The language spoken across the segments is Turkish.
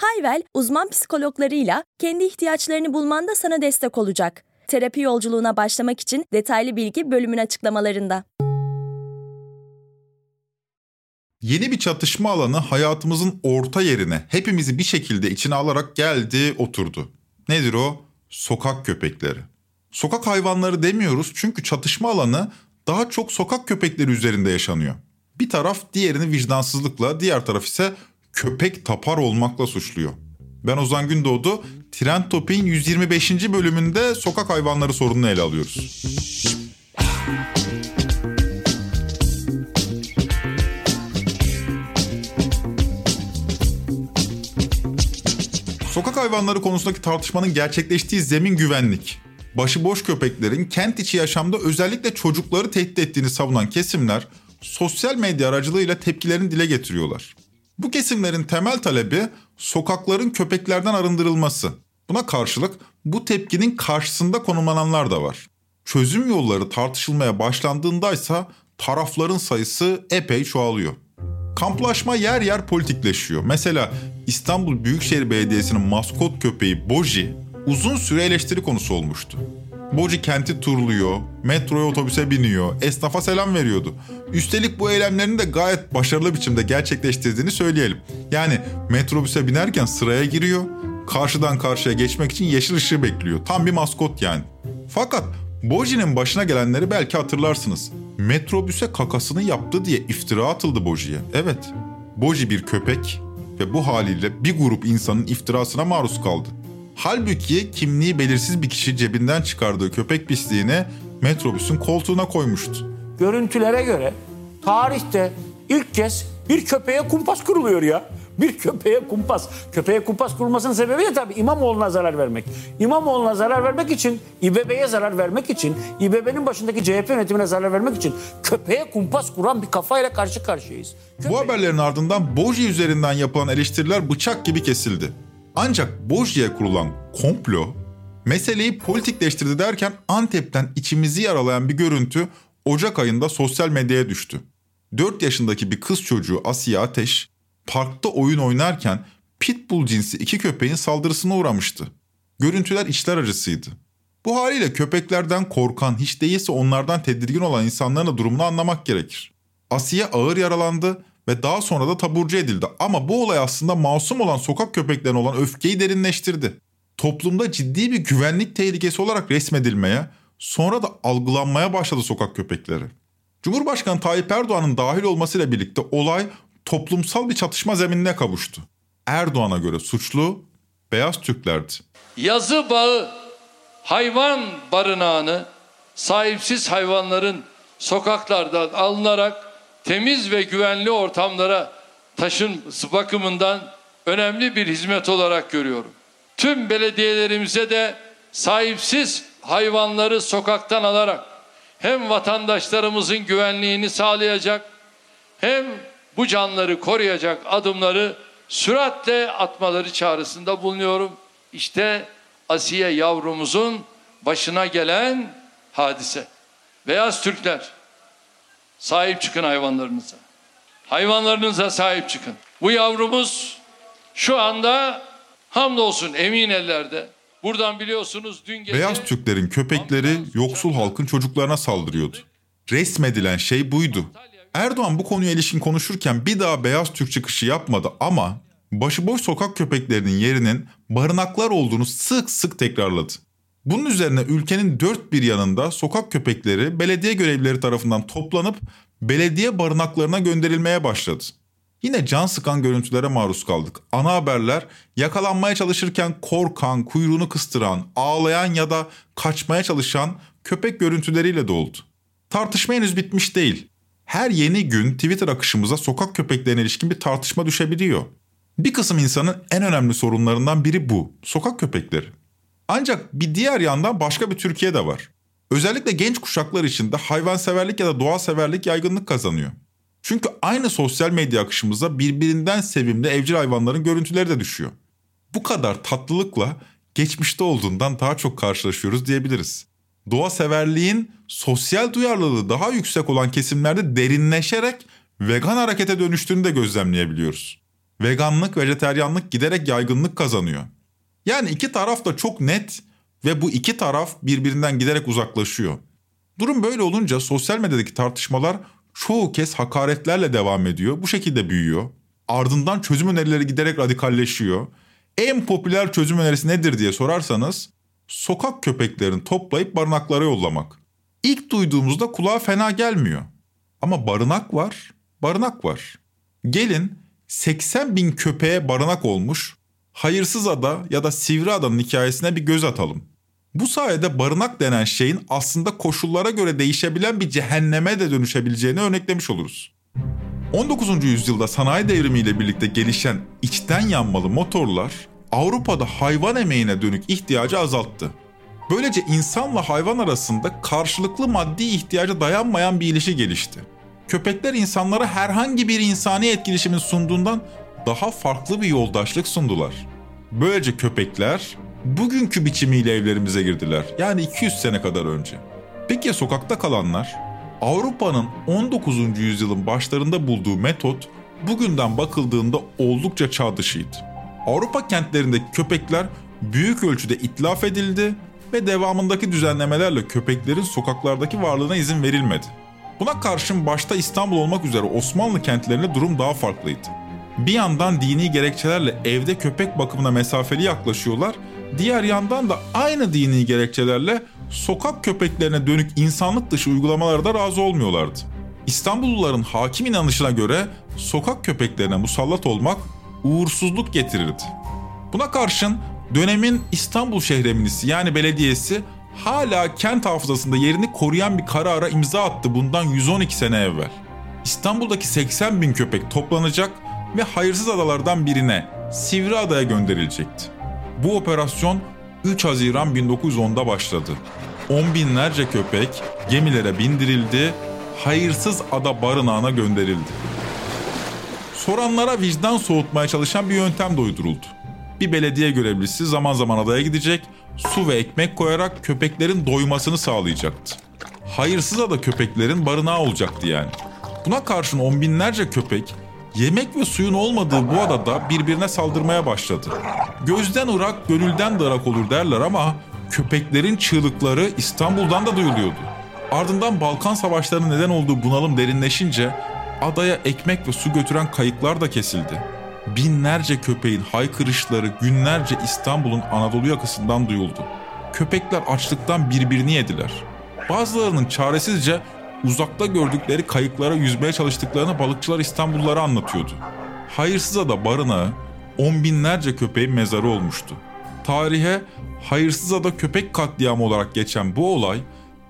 Hayvel, uzman psikologlarıyla kendi ihtiyaçlarını bulmanda sana destek olacak. Terapi yolculuğuna başlamak için detaylı bilgi bölümün açıklamalarında. Yeni bir çatışma alanı hayatımızın orta yerine hepimizi bir şekilde içine alarak geldi, oturdu. Nedir o? Sokak köpekleri. Sokak hayvanları demiyoruz çünkü çatışma alanı daha çok sokak köpekleri üzerinde yaşanıyor. Bir taraf diğerini vicdansızlıkla, diğer taraf ise köpek tapar olmakla suçluyor. Ben Ozan Gündoğdu, Trend Topik'in 125. bölümünde sokak hayvanları sorununu ele alıyoruz. Sokak hayvanları konusundaki tartışmanın gerçekleştiği zemin güvenlik. Başıboş köpeklerin kent içi yaşamda özellikle çocukları tehdit ettiğini savunan kesimler sosyal medya aracılığıyla tepkilerini dile getiriyorlar. Bu kesimlerin temel talebi sokakların köpeklerden arındırılması. Buna karşılık bu tepkinin karşısında konumlananlar da var. Çözüm yolları tartışılmaya başlandığında ise tarafların sayısı epey çoğalıyor. Kamplaşma yer yer politikleşiyor. Mesela İstanbul Büyükşehir Belediyesi'nin maskot köpeği Boji uzun süre eleştiri konusu olmuştu. Boji kenti turluyor, metroya otobüse biniyor, esnafa selam veriyordu. Üstelik bu eylemlerini de gayet başarılı biçimde gerçekleştirdiğini söyleyelim. Yani metrobüse binerken sıraya giriyor, karşıdan karşıya geçmek için yeşil ışığı bekliyor. Tam bir maskot yani. Fakat Boji'nin başına gelenleri belki hatırlarsınız. Metrobüse kakasını yaptı diye iftira atıldı Boji'ye. Evet, Boji bir köpek ve bu haliyle bir grup insanın iftirasına maruz kaldı. Halbuki kimliği belirsiz bir kişi cebinden çıkardığı köpek pisliğini metrobüsün koltuğuna koymuştu. Görüntülere göre tarihte ilk kez bir köpeğe kumpas kuruluyor ya. Bir köpeğe kumpas. Köpeğe kumpas kurulmasının sebebi de tabii İmamoğlu'na zarar vermek. İmamoğlu'na zarar vermek için, İBB'ye zarar vermek için, İBB'nin başındaki CHP yönetimine zarar vermek için köpeğe kumpas kuran bir kafayla karşı karşıyayız. Köpeğe... Bu haberlerin ardından Boji üzerinden yapılan eleştiriler bıçak gibi kesildi. Ancak Boji'ye kurulan komplo meseleyi politikleştirdi derken Antep'ten içimizi yaralayan bir görüntü Ocak ayında sosyal medyaya düştü. 4 yaşındaki bir kız çocuğu Asiye Ateş parkta oyun oynarken pitbull cinsi iki köpeğin saldırısına uğramıştı. Görüntüler içler acısıydı. Bu haliyle köpeklerden korkan, hiç değilse onlardan tedirgin olan insanların da durumunu anlamak gerekir. Asiye ağır yaralandı ve daha sonra da taburcu edildi. Ama bu olay aslında masum olan sokak köpeklerine olan öfkeyi derinleştirdi. Toplumda ciddi bir güvenlik tehlikesi olarak resmedilmeye, sonra da algılanmaya başladı sokak köpekleri. Cumhurbaşkanı Tayyip Erdoğan'ın dahil olmasıyla birlikte olay toplumsal bir çatışma zeminine kavuştu. Erdoğan'a göre suçlu beyaz Türklerdi. Yazı bağı hayvan barınağını sahipsiz hayvanların sokaklardan alınarak temiz ve güvenli ortamlara taşınması bakımından önemli bir hizmet olarak görüyorum. Tüm belediyelerimize de sahipsiz hayvanları sokaktan alarak hem vatandaşlarımızın güvenliğini sağlayacak hem bu canları koruyacak adımları süratle atmaları çağrısında bulunuyorum. İşte Asiye yavrumuzun başına gelen hadise. Beyaz Türkler sahip çıkın hayvanlarınıza. Hayvanlarınıza sahip çıkın. Bu yavrumuz şu anda hamdolsun emin ellerde. Buradan biliyorsunuz dün gece... Beyaz Türklerin köpekleri yoksul halkın çocuklarına saldırıyordu. Resmedilen şey buydu. Erdoğan bu konuya ilişkin konuşurken bir daha beyaz Türk çıkışı yapmadı ama başıboş sokak köpeklerinin yerinin barınaklar olduğunu sık sık tekrarladı. Bunun üzerine ülkenin dört bir yanında sokak köpekleri belediye görevlileri tarafından toplanıp belediye barınaklarına gönderilmeye başladı. Yine can sıkan görüntülere maruz kaldık. Ana haberler yakalanmaya çalışırken korkan, kuyruğunu kıstıran, ağlayan ya da kaçmaya çalışan köpek görüntüleriyle doldu. Tartışma henüz bitmiş değil. Her yeni gün Twitter akışımıza sokak köpeklerine ilişkin bir tartışma düşebiliyor. Bir kısım insanın en önemli sorunlarından biri bu. Sokak köpekleri. Ancak bir diğer yandan başka bir Türkiye de var. Özellikle genç kuşaklar içinde hayvanseverlik ya da doğa severlik yaygınlık kazanıyor. Çünkü aynı sosyal medya akışımıza birbirinden sevimli evcil hayvanların görüntüleri de düşüyor. Bu kadar tatlılıkla geçmişte olduğundan daha çok karşılaşıyoruz diyebiliriz. Doğa severliğin sosyal duyarlılığı daha yüksek olan kesimlerde derinleşerek vegan harekete dönüştüğünü de gözlemleyebiliyoruz. Veganlık, vejeteryanlık giderek yaygınlık kazanıyor. Yani iki taraf da çok net ve bu iki taraf birbirinden giderek uzaklaşıyor. Durum böyle olunca sosyal medyadaki tartışmalar çoğu kez hakaretlerle devam ediyor. Bu şekilde büyüyor. Ardından çözüm önerileri giderek radikalleşiyor. En popüler çözüm önerisi nedir diye sorarsanız sokak köpeklerini toplayıp barınaklara yollamak. İlk duyduğumuzda kulağa fena gelmiyor. Ama barınak var, barınak var. Gelin 80 bin köpeğe barınak olmuş Hayırsız Ada ya da Sivri Ada'nın hikayesine bir göz atalım. Bu sayede barınak denen şeyin aslında koşullara göre değişebilen bir cehenneme de dönüşebileceğini örneklemiş oluruz. 19. yüzyılda sanayi devrimiyle birlikte gelişen içten yanmalı motorlar Avrupa'da hayvan emeğine dönük ihtiyacı azalttı. Böylece insanla hayvan arasında karşılıklı maddi ihtiyaca dayanmayan bir ilişki gelişti. Köpekler insanlara herhangi bir insani etkileşimin sunduğundan daha farklı bir yoldaşlık sundular. Böylece köpekler bugünkü biçimiyle evlerimize girdiler. Yani 200 sene kadar önce. Peki ya sokakta kalanlar? Avrupa'nın 19. yüzyılın başlarında bulduğu metot bugünden bakıldığında oldukça çağ dışıydı. Avrupa kentlerindeki köpekler büyük ölçüde itlaf edildi ve devamındaki düzenlemelerle köpeklerin sokaklardaki varlığına izin verilmedi. Buna karşın başta İstanbul olmak üzere Osmanlı kentlerinde durum daha farklıydı. Bir yandan dini gerekçelerle evde köpek bakımına mesafeli yaklaşıyorlar, diğer yandan da aynı dini gerekçelerle sokak köpeklerine dönük insanlık dışı uygulamalara da razı olmuyorlardı. İstanbulluların hakim inanışına göre sokak köpeklerine musallat olmak uğursuzluk getirirdi. Buna karşın dönemin İstanbul Şehreminisi yani belediyesi hala kent hafızasında yerini koruyan bir karara imza attı bundan 112 sene evvel. İstanbul'daki 80 bin köpek toplanacak ve hayırsız adalardan birine Sivri Adaya gönderilecekti. Bu operasyon 3 Haziran 1910'da başladı. On binlerce köpek gemilere bindirildi, hayırsız ada barınağına gönderildi. Soranlara vicdan soğutmaya çalışan bir yöntem de uyduruldu. Bir belediye görevlisi zaman zaman adaya gidecek, su ve ekmek koyarak köpeklerin doymasını sağlayacaktı. Hayırsız ada köpeklerin barınağı olacaktı yani. Buna karşın on binlerce köpek yemek ve suyun olmadığı bu adada birbirine saldırmaya başladı. Gözden ırak, gönülden de ırak olur derler ama köpeklerin çığlıkları İstanbul'dan da duyuluyordu. Ardından Balkan Savaşları'nın neden olduğu bunalım derinleşince adaya ekmek ve su götüren kayıklar da kesildi. Binlerce köpeğin haykırışları günlerce İstanbul'un Anadolu yakasından duyuldu. Köpekler açlıktan birbirini yediler. Bazılarının çaresizce uzakta gördükleri kayıklara yüzmeye çalıştıklarını balıkçılar İstanbullulara anlatıyordu. Hayırsızada barınağı on binlerce köpeğin mezarı olmuştu. Tarihe Hayırsızada köpek katliamı olarak geçen bu olay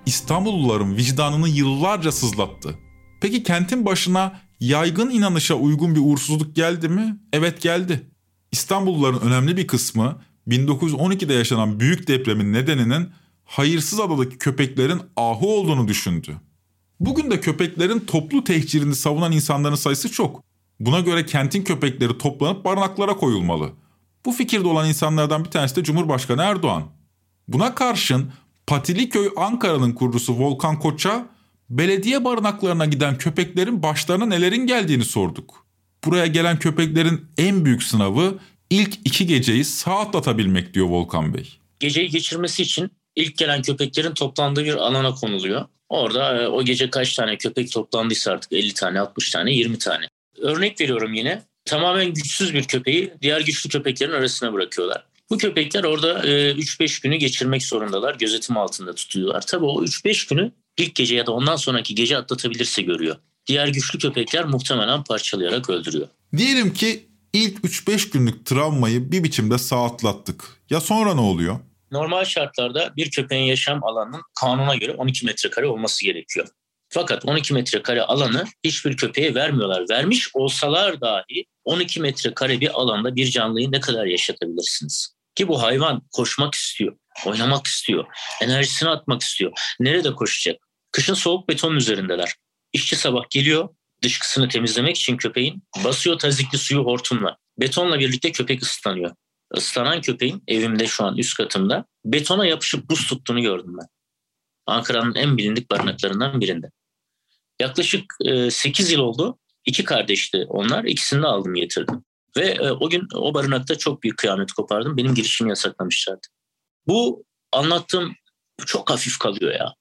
İstanbulluların vicdanını yıllarca sızlattı. Peki kentin başına yaygın inanışa uygun bir uğursuzluk geldi mi? Evet geldi. İstanbulluların önemli bir kısmı 1912'de yaşanan büyük depremin nedeninin hayırsız adadaki köpeklerin ahu olduğunu düşündü. Bugün de köpeklerin toplu tehcirini savunan insanların sayısı çok. Buna göre kentin köpekleri toplanıp barınaklara koyulmalı. Bu fikirde olan insanlardan bir tanesi de Cumhurbaşkanı Erdoğan. Buna karşın Patiliköy Ankara'nın kurucusu Volkan Koç'a belediye barınaklarına giden köpeklerin başlarına nelerin geldiğini sorduk. Buraya gelen köpeklerin en büyük sınavı ilk iki geceyi sağ atlatabilmek diyor Volkan Bey. Geceyi geçirmesi için ilk gelen köpeklerin toplandığı bir alana konuluyor. Orada e, o gece kaç tane köpek toplandıysa artık 50 tane, 60 tane, 20 tane. Örnek veriyorum yine. Tamamen güçsüz bir köpeği diğer güçlü köpeklerin arasına bırakıyorlar. Bu köpekler orada 3-5 e, günü geçirmek zorundalar. Gözetim altında tutuyorlar. Tabii o 3-5 günü ilk gece ya da ondan sonraki gece atlatabilirse görüyor. Diğer güçlü köpekler muhtemelen parçalayarak öldürüyor. Diyelim ki ilk 3-5 günlük travmayı bir biçimde sağ atlattık. Ya sonra ne oluyor? Normal şartlarda bir köpeğin yaşam alanının kanuna göre 12 metrekare olması gerekiyor. Fakat 12 metrekare alanı hiçbir köpeğe vermiyorlar. Vermiş olsalar dahi 12 metrekare bir alanda bir canlıyı ne kadar yaşatabilirsiniz? Ki bu hayvan koşmak istiyor. Oynamak istiyor. Enerjisini atmak istiyor. Nerede koşacak? Kışın soğuk betonun üzerindeler. İşçi sabah geliyor dışkısını temizlemek için köpeğin basıyor tazikli suyu hortumla. Betonla birlikte köpek ıslanıyor. Islanan köpeğin evimde şu an üst katımda betona yapışıp buz tuttuğunu gördüm ben. Ankara'nın en bilindik barınaklarından birinde. Yaklaşık 8 yıl oldu. İki kardeşti onlar. İkisini de aldım getirdim. Ve e, o gün o barınakta çok büyük kıyamet kopardım. Benim girişimi yasaklamışlardı. Bu anlattığım çok hafif kalıyor ya.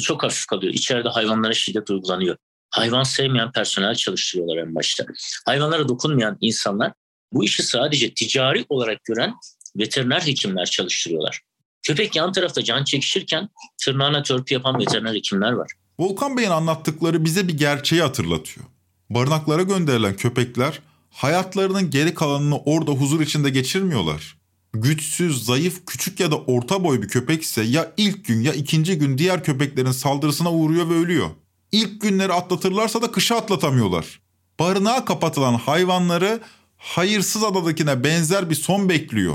Çok hafif kalıyor. İçeride hayvanlara şiddet uygulanıyor. Hayvan sevmeyen personel çalıştırıyorlar en başta. Hayvanlara dokunmayan insanlar bu işi sadece ticari olarak gören veteriner hekimler çalıştırıyorlar. Köpek yan tarafta can çekişirken tırnağına törpü yapan veteriner hekimler var. Volkan Bey'in anlattıkları bize bir gerçeği hatırlatıyor. Barınaklara gönderilen köpekler hayatlarının geri kalanını orada huzur içinde geçirmiyorlar. Güçsüz, zayıf, küçük ya da orta boy bir köpek ise ya ilk gün ya ikinci gün diğer köpeklerin saldırısına uğruyor ve ölüyor. İlk günleri atlatırlarsa da kışı atlatamıyorlar. Barınağa kapatılan hayvanları hayırsız adadakine benzer bir son bekliyor.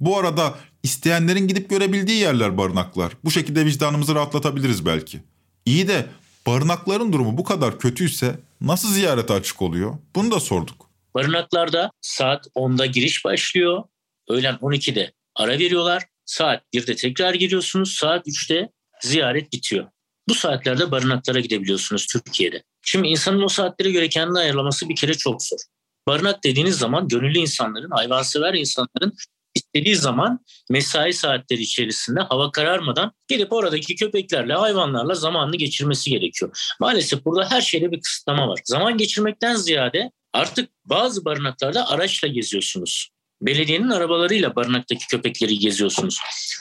Bu arada isteyenlerin gidip görebildiği yerler barınaklar. Bu şekilde vicdanımızı rahatlatabiliriz belki. İyi de barınakların durumu bu kadar kötüyse nasıl ziyarete açık oluyor? Bunu da sorduk. Barınaklarda saat 10'da giriş başlıyor. Öğlen 12'de ara veriyorlar. Saat 1'de tekrar giriyorsunuz. Saat 3'te ziyaret bitiyor. Bu saatlerde barınaklara gidebiliyorsunuz Türkiye'de. Şimdi insanın o saatlere göre kendini ayarlaması bir kere çok zor. Barınak dediğiniz zaman gönüllü insanların, hayvansever insanların istediği zaman mesai saatleri içerisinde hava kararmadan gelip oradaki köpeklerle, hayvanlarla zamanını geçirmesi gerekiyor. Maalesef burada her şeyde bir kısıtlama var. Zaman geçirmekten ziyade artık bazı barınaklarda araçla geziyorsunuz. Belediyenin arabalarıyla barınaktaki köpekleri geziyorsunuz.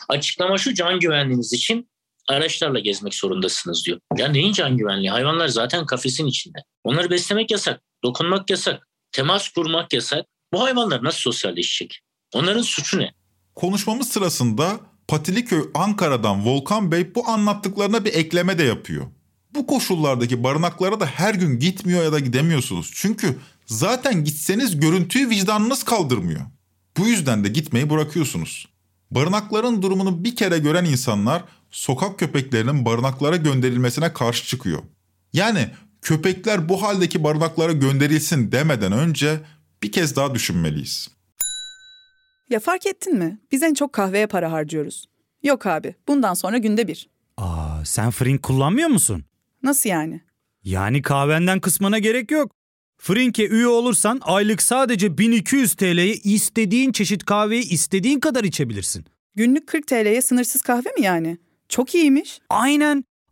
Açıklama şu can güvenliğiniz için araçlarla gezmek zorundasınız diyor. Ya neyin can güvenliği? Hayvanlar zaten kafesin içinde. Onları beslemek yasak, dokunmak yasak, temas kurmak yasak. Bu hayvanlar nasıl sosyalleşecek? Onların suçu ne? Konuşmamız sırasında Patiliköy Ankara'dan Volkan Bey bu anlattıklarına bir ekleme de yapıyor. Bu koşullardaki barınaklara da her gün gitmiyor ya da gidemiyorsunuz. Çünkü zaten gitseniz görüntüyü vicdanınız kaldırmıyor. Bu yüzden de gitmeyi bırakıyorsunuz. Barınakların durumunu bir kere gören insanlar sokak köpeklerinin barınaklara gönderilmesine karşı çıkıyor. Yani köpekler bu haldeki barınaklara gönderilsin demeden önce bir kez daha düşünmeliyiz. Ya fark ettin mi? Biz en çok kahveye para harcıyoruz. Yok abi, bundan sonra günde bir. Aa, sen Frink kullanmıyor musun? Nasıl yani? Yani kahvenden kısmına gerek yok. Frink'e üye olursan aylık sadece 1200 TL'ye istediğin çeşit kahveyi istediğin kadar içebilirsin. Günlük 40 TL'ye sınırsız kahve mi yani? Çok iyiymiş. Aynen.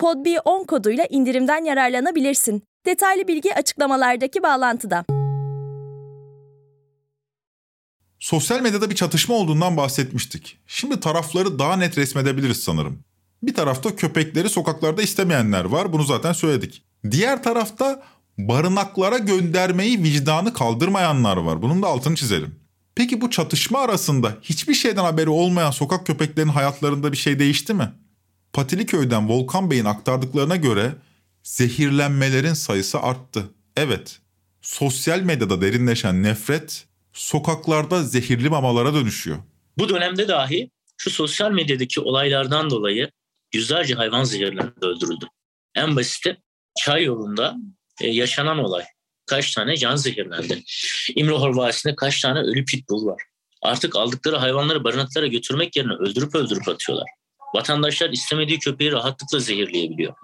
podb10 koduyla indirimden yararlanabilirsin. Detaylı bilgi açıklamalardaki bağlantıda. Sosyal medyada bir çatışma olduğundan bahsetmiştik. Şimdi tarafları daha net resmedebiliriz sanırım. Bir tarafta köpekleri sokaklarda istemeyenler var. Bunu zaten söyledik. Diğer tarafta barınaklara göndermeyi vicdanı kaldırmayanlar var. Bunun da altını çizelim. Peki bu çatışma arasında hiçbir şeyden haberi olmayan sokak köpeklerinin hayatlarında bir şey değişti mi? Patiliköy'den Volkan Bey'in aktardıklarına göre zehirlenmelerin sayısı arttı. Evet, sosyal medyada derinleşen nefret sokaklarda zehirli mamalara dönüşüyor. Bu dönemde dahi şu sosyal medyadaki olaylardan dolayı yüzlerce hayvan zehirlendi, öldürüldü. En basiti çay yolunda e, yaşanan olay. Kaç tane can zehirlendi. İmrahor Vadisi'nde kaç tane ölü pitbull var. Artık aldıkları hayvanları barınaklara götürmek yerine öldürüp öldürüp atıyorlar. Vatandaşlar istemediği köpeği rahatlıkla zehirleyebiliyor.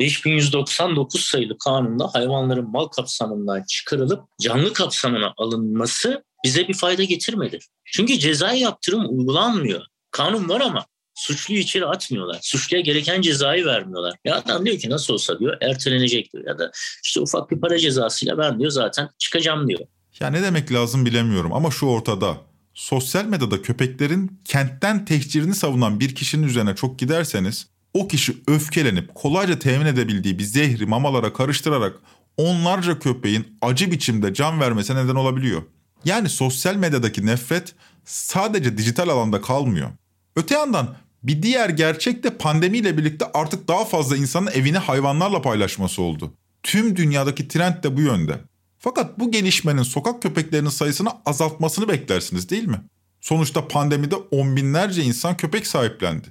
5199 sayılı kanunda hayvanların mal kapsamından çıkarılıp canlı kapsamına alınması bize bir fayda getirmedi. Çünkü cezai yaptırım uygulanmıyor. Kanun var ama suçluyu içeri atmıyorlar. Suçluya gereken cezayı vermiyorlar. Ya adam diyor ki nasıl olsa diyor ertelenecek diyor. Ya da işte ufak bir para cezasıyla ben diyor zaten çıkacağım diyor. Ya ne demek lazım bilemiyorum ama şu ortada. Sosyal medyada köpeklerin kentten tehcirini savunan bir kişinin üzerine çok giderseniz o kişi öfkelenip kolayca temin edebildiği bir zehri mamalara karıştırarak onlarca köpeğin acı biçimde can vermesine neden olabiliyor. Yani sosyal medyadaki nefret sadece dijital alanda kalmıyor. Öte yandan bir diğer gerçek de pandemiyle birlikte artık daha fazla insanın evini hayvanlarla paylaşması oldu. Tüm dünyadaki trend de bu yönde. Fakat bu gelişmenin sokak köpeklerinin sayısını azaltmasını beklersiniz değil mi? Sonuçta pandemide on binlerce insan köpek sahiplendi.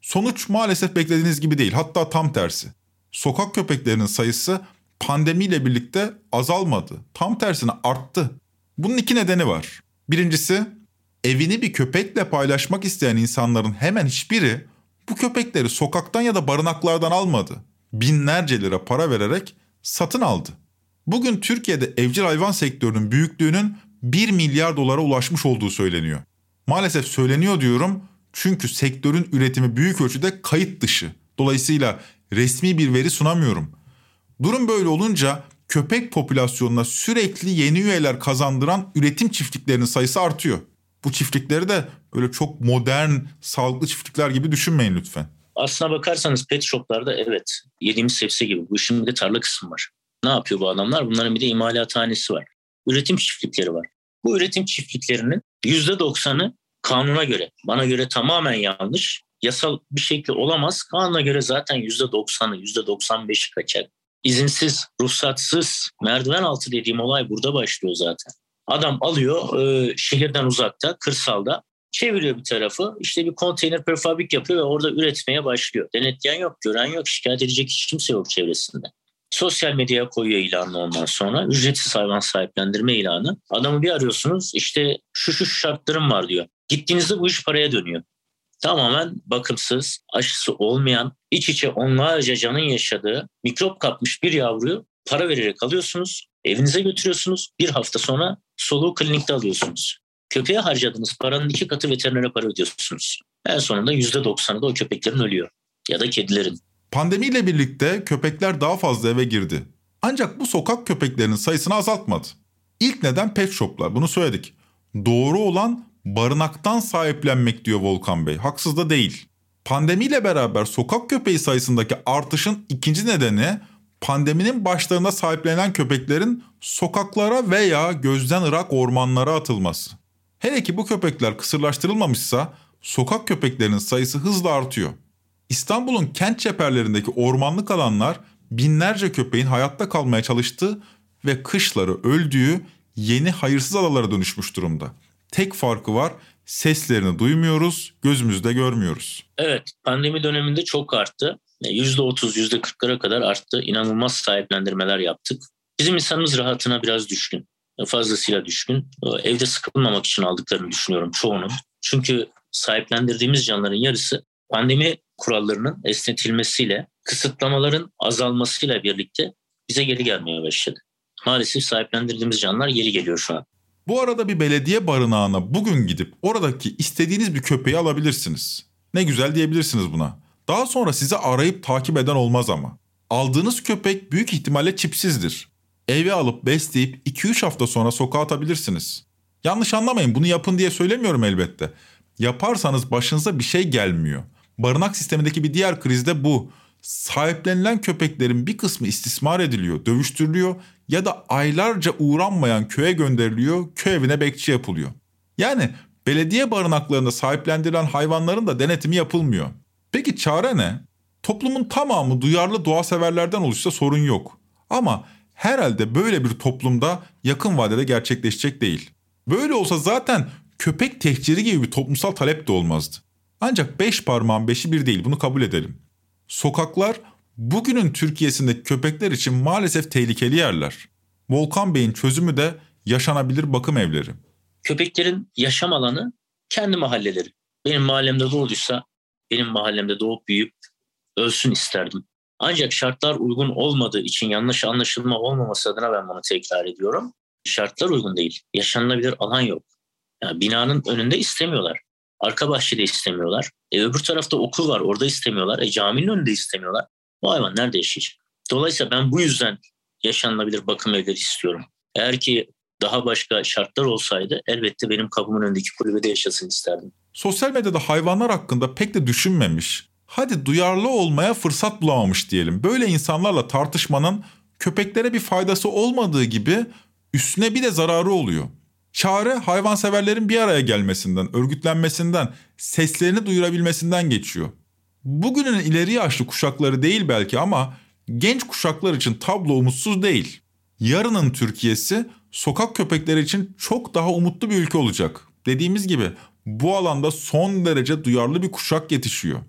Sonuç maalesef beklediğiniz gibi değil hatta tam tersi. Sokak köpeklerinin sayısı pandemiyle birlikte azalmadı. Tam tersine arttı. Bunun iki nedeni var. Birincisi evini bir köpekle paylaşmak isteyen insanların hemen hiçbiri bu köpekleri sokaktan ya da barınaklardan almadı. Binlerce lira para vererek satın aldı. Bugün Türkiye'de evcil hayvan sektörünün büyüklüğünün 1 milyar dolara ulaşmış olduğu söyleniyor. Maalesef söyleniyor diyorum çünkü sektörün üretimi büyük ölçüde kayıt dışı. Dolayısıyla resmi bir veri sunamıyorum. Durum böyle olunca köpek popülasyonuna sürekli yeni üyeler kazandıran üretim çiftliklerinin sayısı artıyor. Bu çiftlikleri de böyle çok modern, sağlıklı çiftlikler gibi düşünmeyin lütfen. Aslına bakarsanız pet shoplarda evet yediğimiz sebze gibi bu işin bir de tarla kısmı var. Ne yapıyor bu adamlar? Bunların bir de imalathanesi var. Üretim çiftlikleri var. Bu üretim çiftliklerinin %90'ı kanuna göre, bana göre tamamen yanlış. Yasal bir şekli olamaz. Kanuna göre zaten %90'ı, %95'i kaçak. İzinsiz, ruhsatsız, merdiven altı dediğim olay burada başlıyor zaten. Adam alıyor e, şehirden uzakta, kırsalda çeviriyor bir tarafı. İşte bir konteyner prefabrik yapıyor ve orada üretmeye başlıyor. Denetleyen yok, gören yok, şikayet edecek hiç kimse yok çevresinde. Sosyal medyaya koyuyor ilanı ondan sonra. Ücretsiz hayvan sahiplendirme ilanı. Adamı bir arıyorsunuz işte şu şu şartlarım var diyor. Gittiğinizde bu iş paraya dönüyor. Tamamen bakımsız, aşısı olmayan, iç içe onlarca canın yaşadığı mikrop kapmış bir yavruyu para vererek alıyorsunuz. Evinize götürüyorsunuz. Bir hafta sonra soluğu klinikte alıyorsunuz. Köpeğe harcadığınız paranın iki katı veterinere para ödüyorsunuz. En sonunda %90'ı da o köpeklerin ölüyor. Ya da kedilerin. Pandemiyle birlikte köpekler daha fazla eve girdi. Ancak bu sokak köpeklerinin sayısını azaltmadı. İlk neden pet shoplar bunu söyledik. Doğru olan barınaktan sahiplenmek diyor Volkan Bey. Haksız da değil. Pandemiyle beraber sokak köpeği sayısındaki artışın ikinci nedeni pandeminin başlarında sahiplenen köpeklerin sokaklara veya gözden ırak ormanlara atılması. Hele ki bu köpekler kısırlaştırılmamışsa sokak köpeklerinin sayısı hızla artıyor. İstanbul'un kent çeperlerindeki ormanlık alanlar binlerce köpeğin hayatta kalmaya çalıştığı ve kışları öldüğü yeni hayırsız adalara dönüşmüş durumda. Tek farkı var seslerini duymuyoruz, gözümüzde görmüyoruz. Evet, pandemi döneminde çok arttı. %30, %40'lara kadar arttı. İnanılmaz sahiplendirmeler yaptık. Bizim insanımız rahatına biraz düşkün. Fazlasıyla düşkün. Evde sıkılmamak için aldıklarını düşünüyorum çoğunun. Çünkü sahiplendirdiğimiz canların yarısı pandemi kurallarının esnetilmesiyle, kısıtlamaların azalmasıyla birlikte bize geri gelmeye başladı. Maalesef sahiplendirdiğimiz canlar geri geliyor şu an. Bu arada bir belediye barınağına bugün gidip oradaki istediğiniz bir köpeği alabilirsiniz. Ne güzel diyebilirsiniz buna. Daha sonra sizi arayıp takip eden olmaz ama. Aldığınız köpek büyük ihtimalle çipsizdir. Eve alıp besleyip 2-3 hafta sonra sokağa atabilirsiniz. Yanlış anlamayın bunu yapın diye söylemiyorum elbette. Yaparsanız başınıza bir şey gelmiyor. Barınak sistemindeki bir diğer kriz de bu. Sahiplenilen köpeklerin bir kısmı istismar ediliyor, dövüştürülüyor ya da aylarca uğranmayan köye gönderiliyor, köy evine bekçi yapılıyor. Yani belediye barınaklarında sahiplendirilen hayvanların da denetimi yapılmıyor. Peki çare ne? Toplumun tamamı duyarlı doğa severlerden oluşsa sorun yok. Ama herhalde böyle bir toplumda yakın vadede gerçekleşecek değil. Böyle olsa zaten köpek tehciri gibi bir toplumsal talep de olmazdı. Ancak beş parmağın beşi bir değil bunu kabul edelim. Sokaklar bugünün Türkiye'sindeki köpekler için maalesef tehlikeli yerler. Volkan Bey'in çözümü de yaşanabilir bakım evleri. Köpeklerin yaşam alanı kendi mahalleleri. Benim mahallemde doğduysa benim mahallemde doğup büyüyüp ölsün isterdim. Ancak şartlar uygun olmadığı için yanlış anlaşılma olmaması adına ben bunu tekrar ediyorum. Şartlar uygun değil. Yaşanılabilir alan yok. Yani binanın önünde istemiyorlar. Arka bahçede istemiyorlar. E öbür tarafta okul var orada istemiyorlar. E caminin önünde istemiyorlar. Bu hayvan nerede yaşayacak? Dolayısıyla ben bu yüzden yaşanılabilir bakım evleri istiyorum. Eğer ki daha başka şartlar olsaydı elbette benim kapımın önündeki kulübede yaşasın isterdim. Sosyal medyada hayvanlar hakkında pek de düşünmemiş. Hadi duyarlı olmaya fırsat bulamamış diyelim. Böyle insanlarla tartışmanın köpeklere bir faydası olmadığı gibi üstüne bir de zararı oluyor. Çare hayvanseverlerin bir araya gelmesinden, örgütlenmesinden, seslerini duyurabilmesinden geçiyor. Bugünün ileri yaşlı kuşakları değil belki ama genç kuşaklar için tablo umutsuz değil. Yarının Türkiye'si sokak köpekleri için çok daha umutlu bir ülke olacak. Dediğimiz gibi bu alanda son derece duyarlı bir kuşak yetişiyor.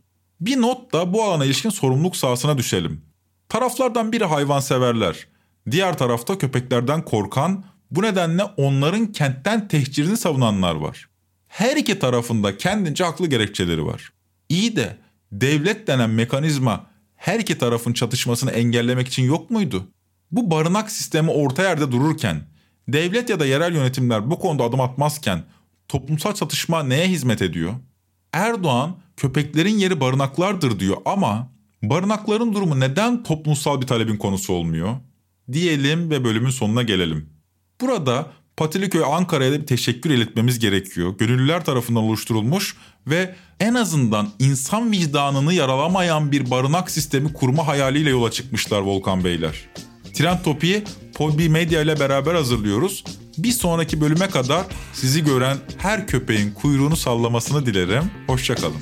Bir not da bu alana ilişkin sorumluluk sahasına düşelim. Taraflardan biri hayvanseverler. Diğer tarafta köpeklerden korkan, bu nedenle onların kentten tehcirini savunanlar var. Her iki tarafında kendince haklı gerekçeleri var. İyi de devlet denen mekanizma her iki tarafın çatışmasını engellemek için yok muydu? Bu barınak sistemi orta yerde dururken, devlet ya da yerel yönetimler bu konuda adım atmazken toplumsal çatışma neye hizmet ediyor? Erdoğan köpeklerin yeri barınaklardır diyor ama barınakların durumu neden toplumsal bir talebin konusu olmuyor? Diyelim ve bölümün sonuna gelelim. Burada Patiliköy Ankara'ya da bir teşekkür iletmemiz gerekiyor. Gönüllüler tarafından oluşturulmuş ve en azından insan vicdanını yaralamayan bir barınak sistemi kurma hayaliyle yola çıkmışlar Volkan Beyler. Trend Topi'yi Podbi Medya ile beraber hazırlıyoruz. Bir sonraki bölüme kadar sizi gören her köpeğin kuyruğunu sallamasını dilerim. Hoşçakalın.